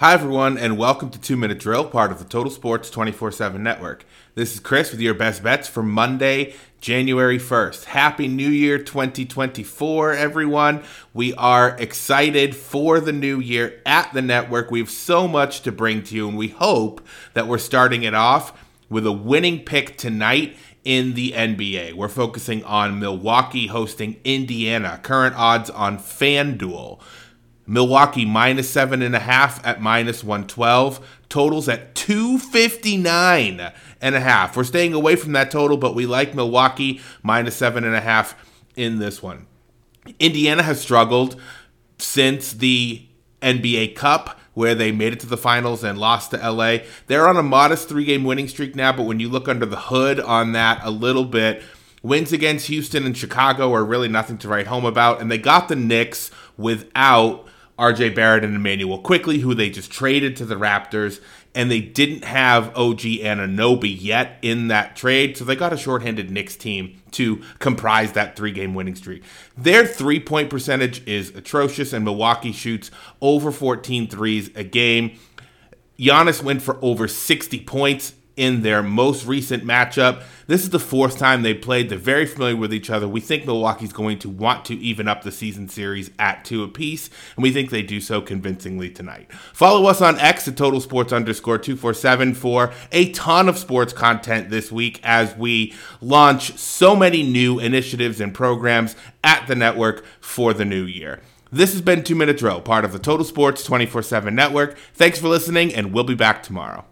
Hi, everyone, and welcome to Two Minute Drill, part of the Total Sports 24 7 network. This is Chris with your best bets for Monday, January 1st. Happy New Year 2024, everyone. We are excited for the new year at the network. We have so much to bring to you, and we hope that we're starting it off with a winning pick tonight in the NBA. We're focusing on Milwaukee hosting Indiana. Current odds on FanDuel. Milwaukee minus seven and a half at minus 112. Totals at 259 and a half. We're staying away from that total, but we like Milwaukee minus seven and a half in this one. Indiana has struggled since the NBA Cup, where they made it to the finals and lost to LA. They're on a modest three game winning streak now, but when you look under the hood on that a little bit, wins against Houston and Chicago are really nothing to write home about. And they got the Knicks without RJ Barrett and Immanuel Quickley, who they just traded to the Raptors, and they didn't have OG Anunoby yet in that trade, so they got a shorthanded Knicks team to comprise that three game winning streak. Their three point percentage is atrocious, and Milwaukee shoots over 14 threes a game. Giannis went for over 60 points in their most recent matchup. This is the fourth time they played. They're very familiar with each other. We think Milwaukee's going to want to even up the season series at two apiece, and we think they do so convincingly tonight. Follow us on X at Total Sports underscore 247 for a ton of sports content this week as we launch so many new initiatives and programs at the network for the new year. This has been Two Minute Drill, part of the Total Sports 24 7 network. Thanks for listening, and we'll be back tomorrow.